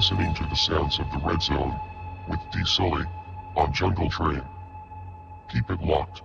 listening to the sounds of the Red Zone with D Sully on Jungle Train. Keep it locked.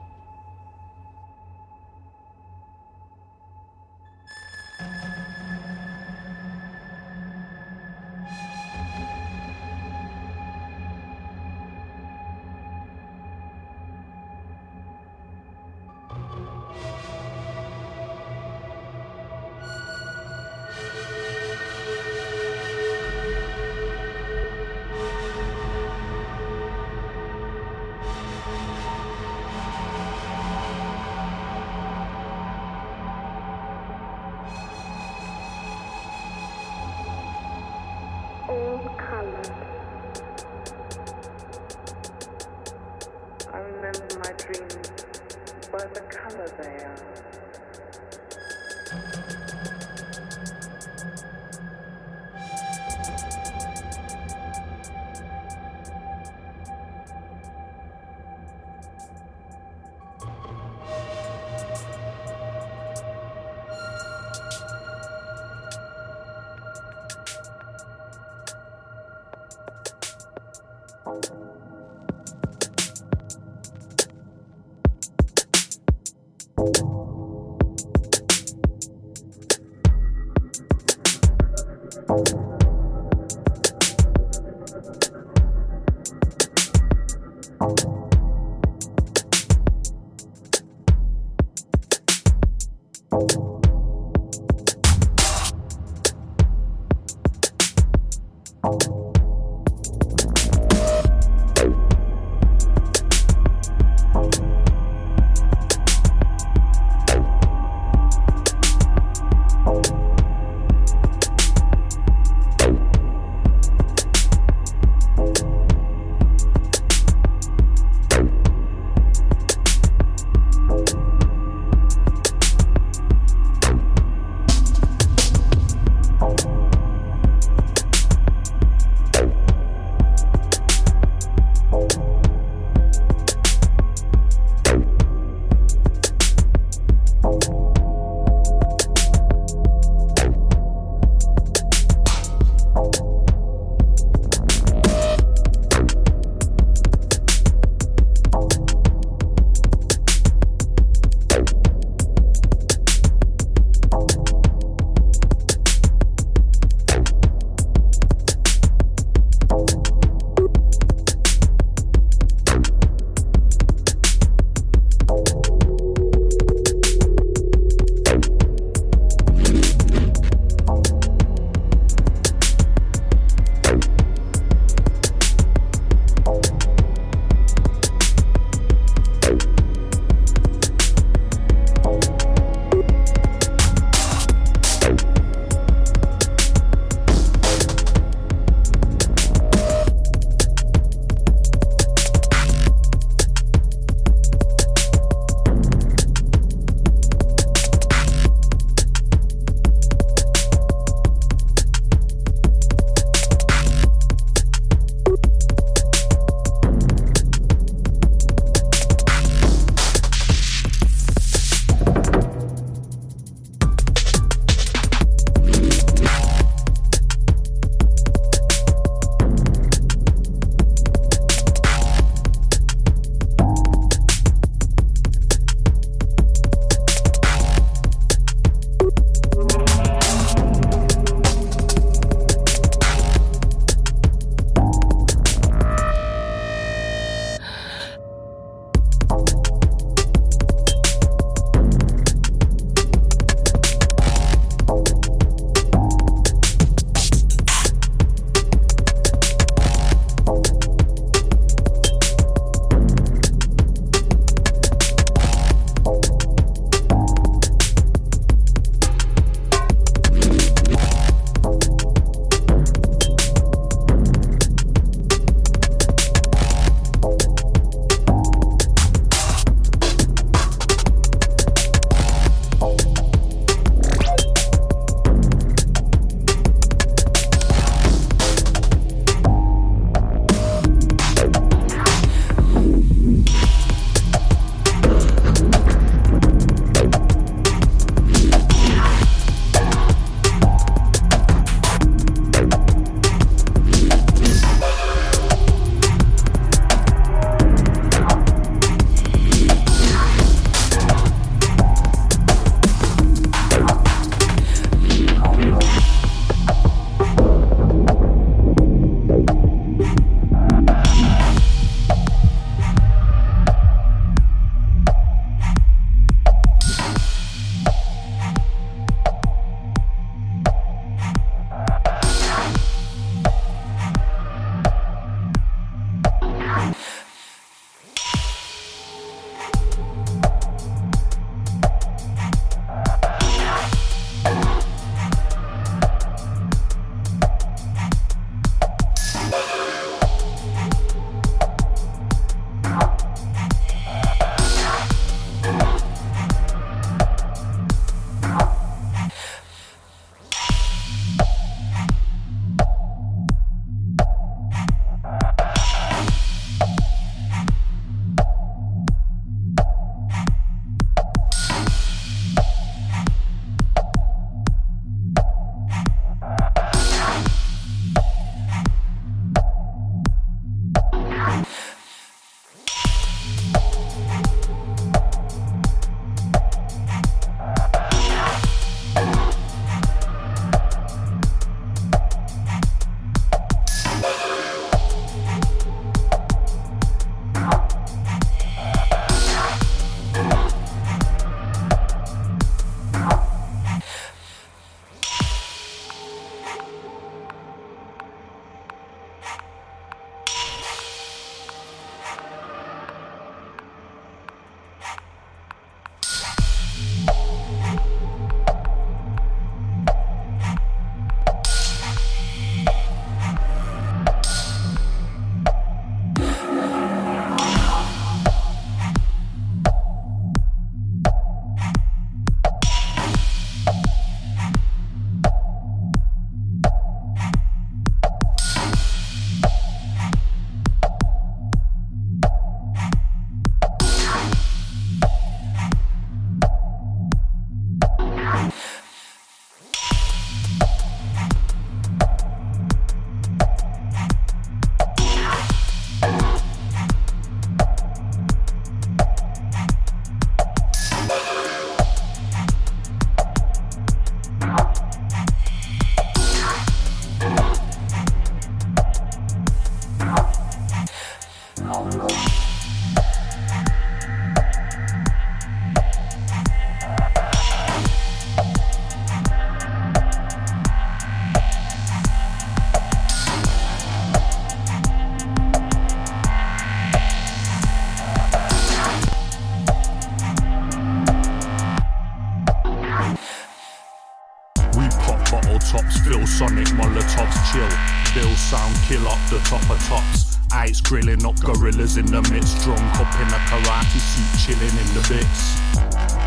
Gorillas in the midst, drunk up in a karate suit, chilling in the bits.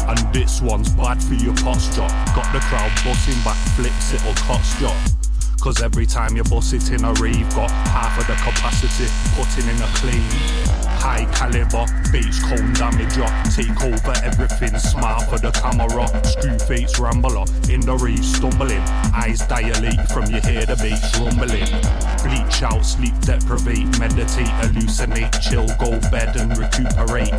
And this one's bad for your posture. Got the crowd busting back flips, it'll cost you. Cause every time you bust it in a reeve, got half of the capacity, putting in a clean. High caliber, beach cone damager. Take over everything, smile for the camera. Screw face rambler, in the reef stumbling. Eyes dilate from you hear the bass rumbling. Bleach out, sleep deprivate, meditate, hallucinate, chill, go bed and recuperate.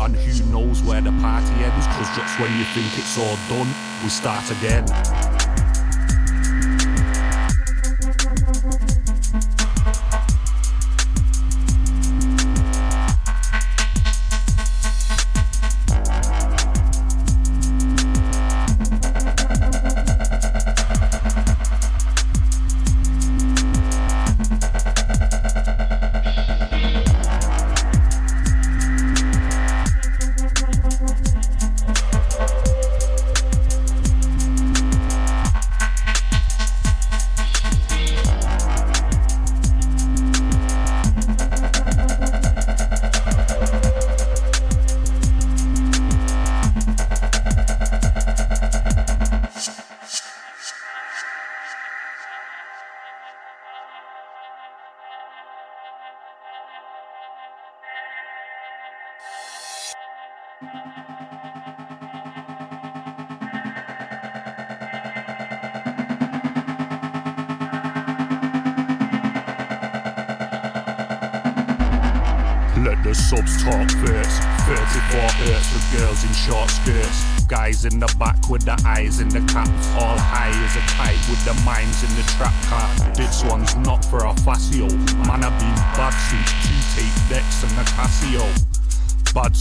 And who knows where the party ends, cause just when you think it's all done, we start again.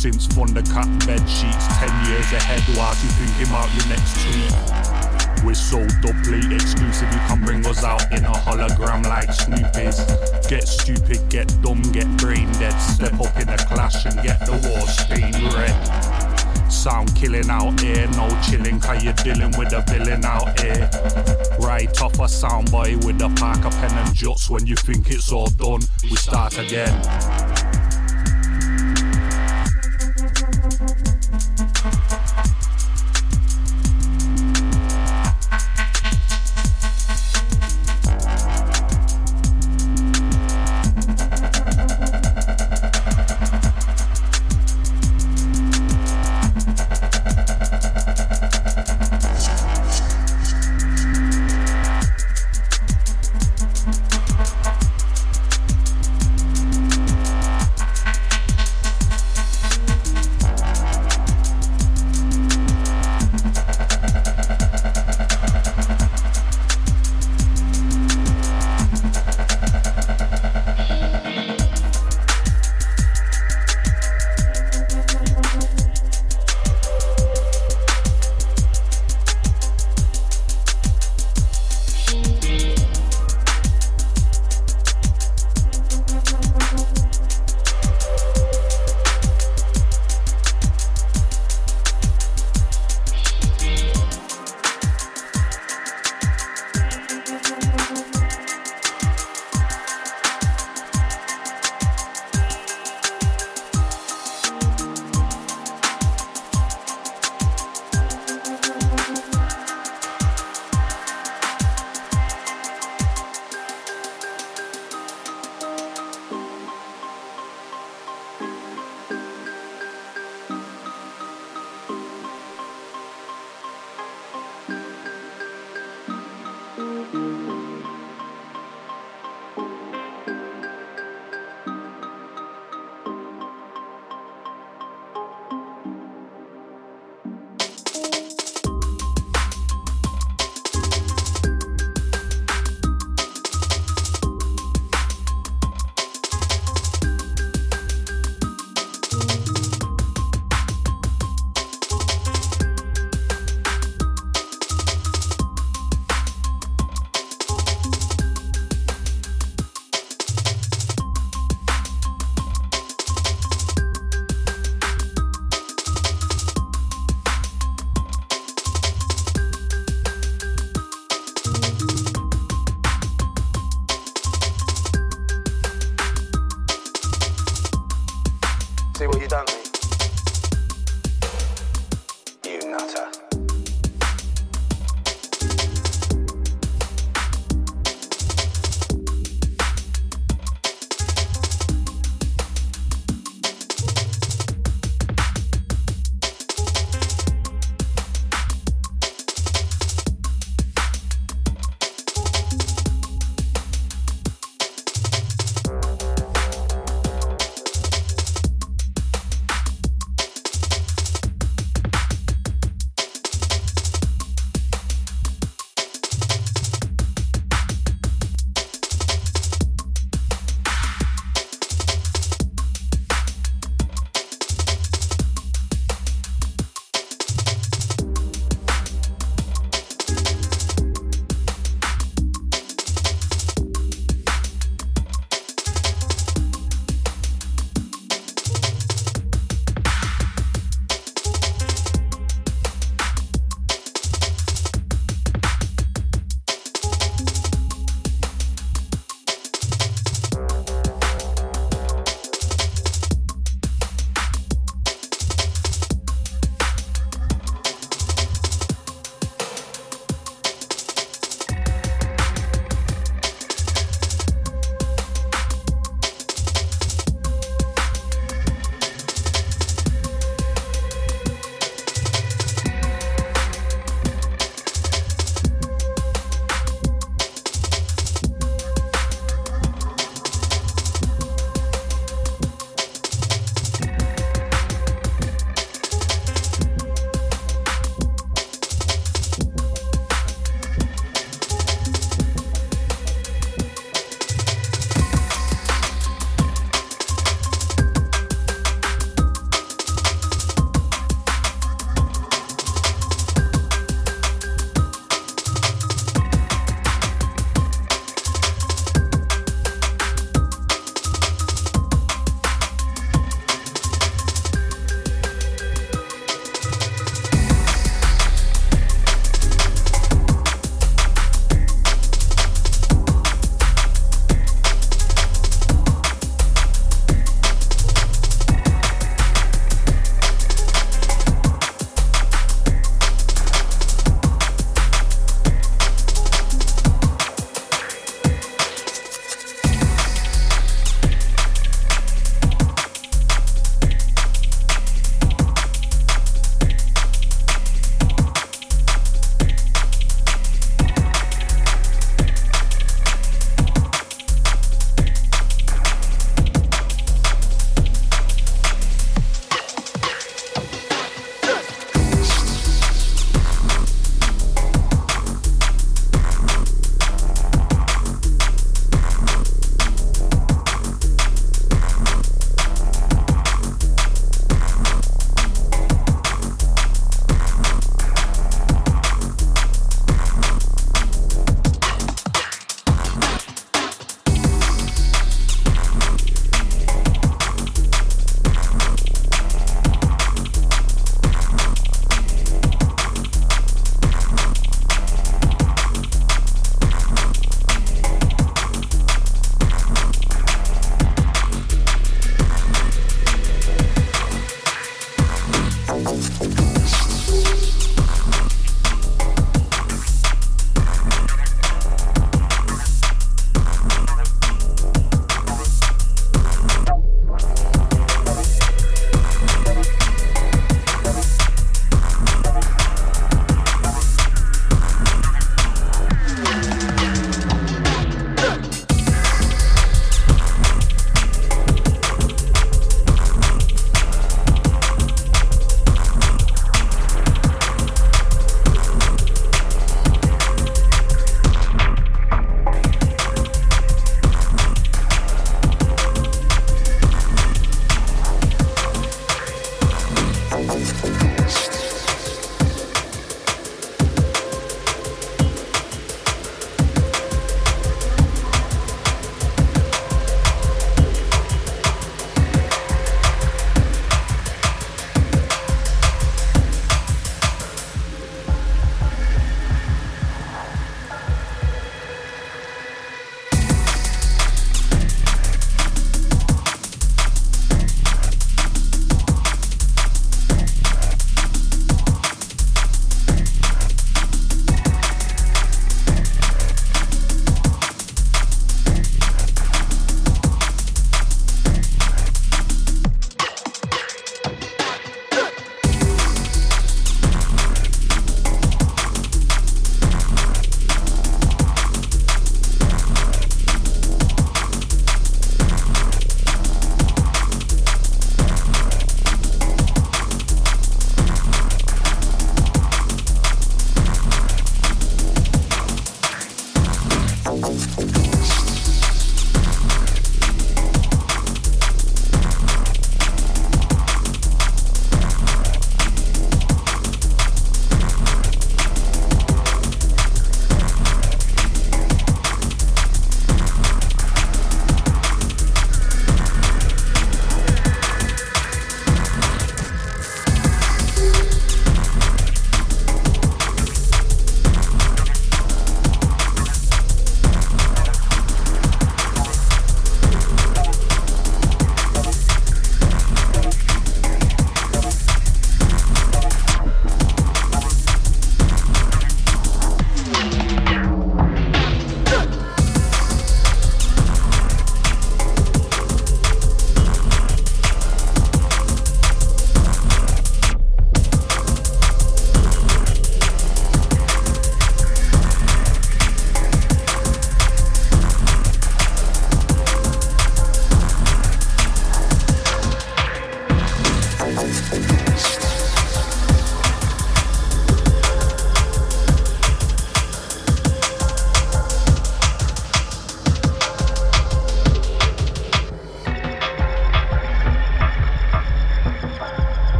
Since Thundercat bed sheets. 10 years ahead whilst you thinking about your next tweet. We're so doubly exclusive, you can bring us out in a hologram like Snoopy's. Get stupid, get dumb, get brain dead. Step up in a clash and get the war stain red. Sound killing out here, no chilling, cause you're dealing with a villain out here. Right off a soundboy with a Parker pen and juts. When you think it's all done, we start again.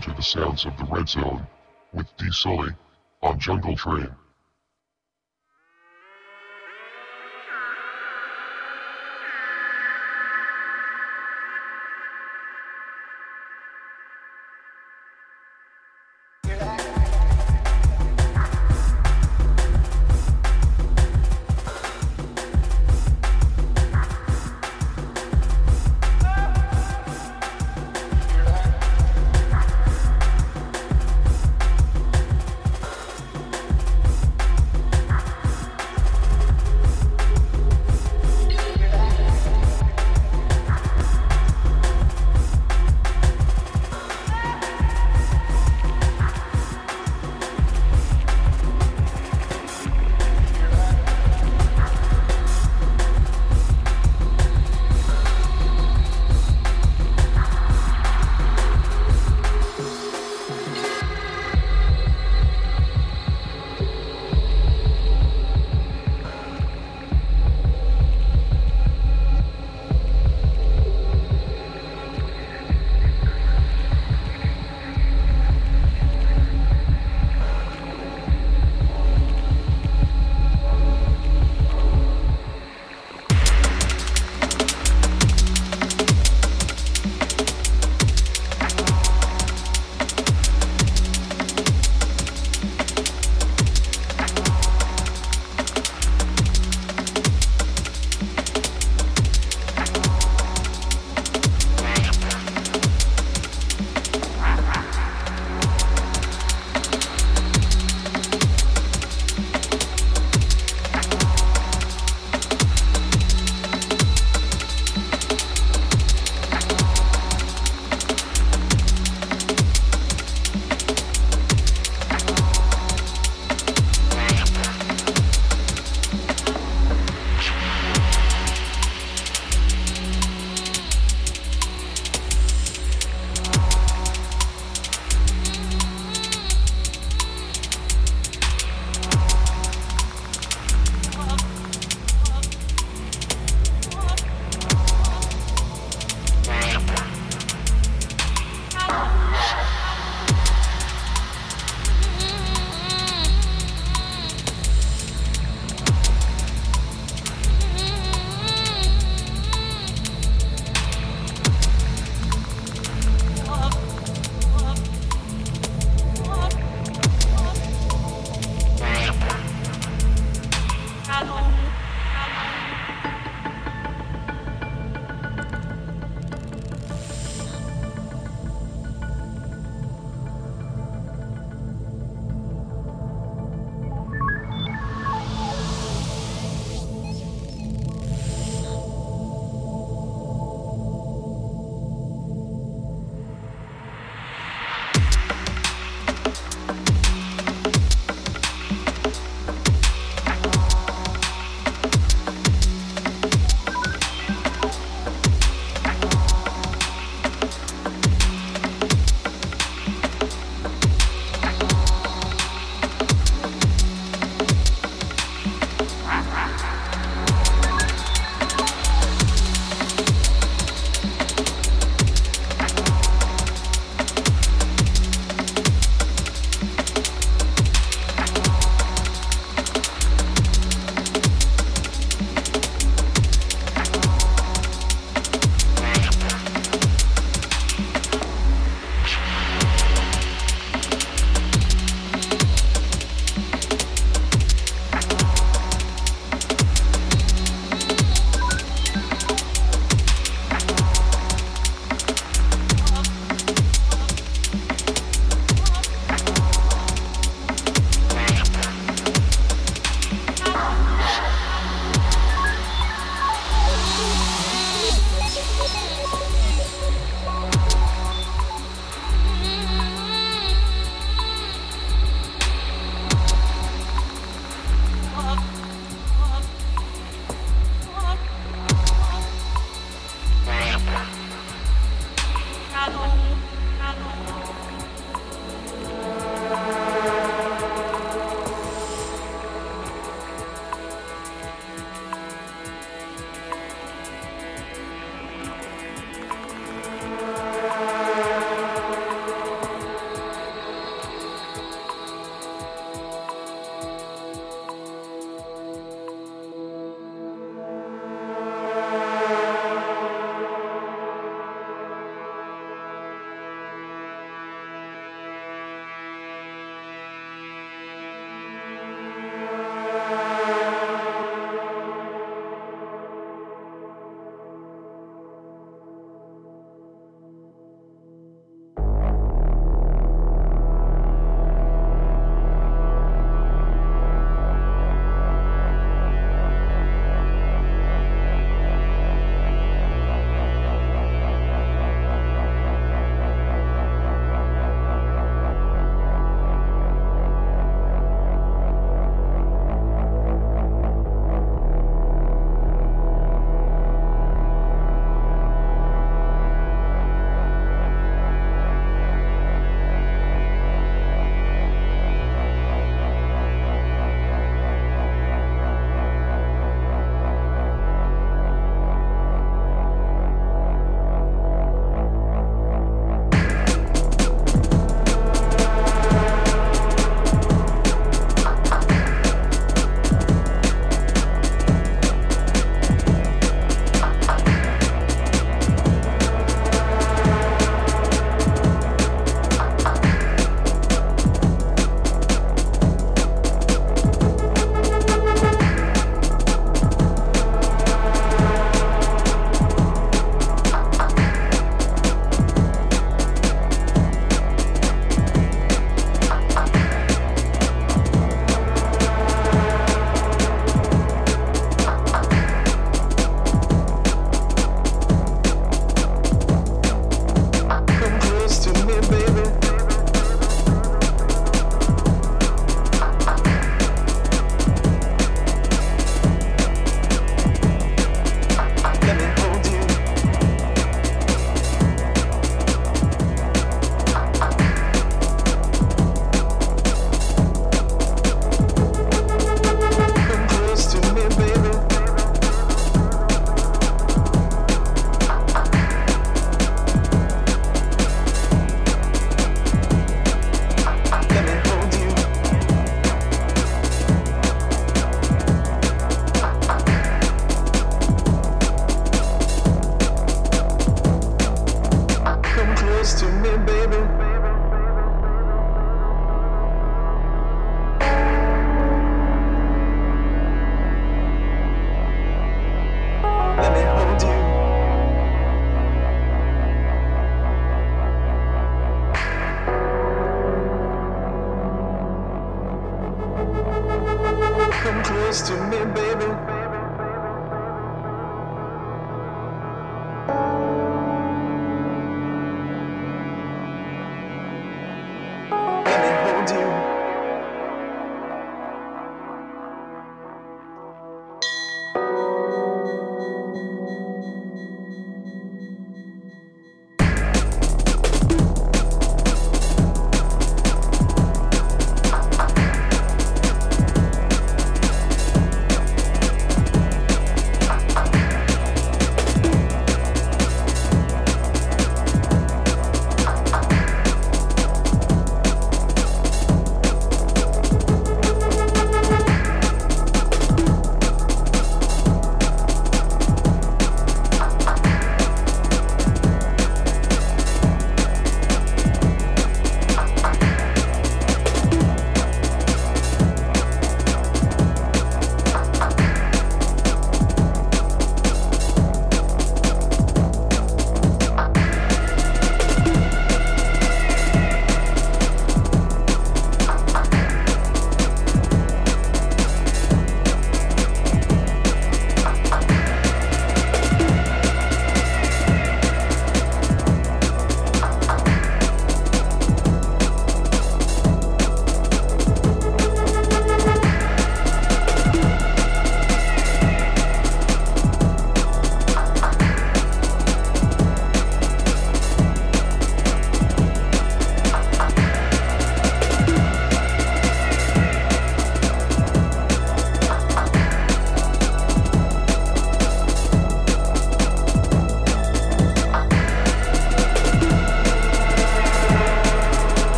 To the sounds of the Red Zone with D Sully on Jungle Train.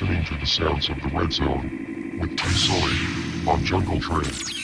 Listening to the sounds of the Red Zone with dSully on Jungle Train.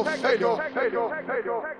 Technical failure, failure,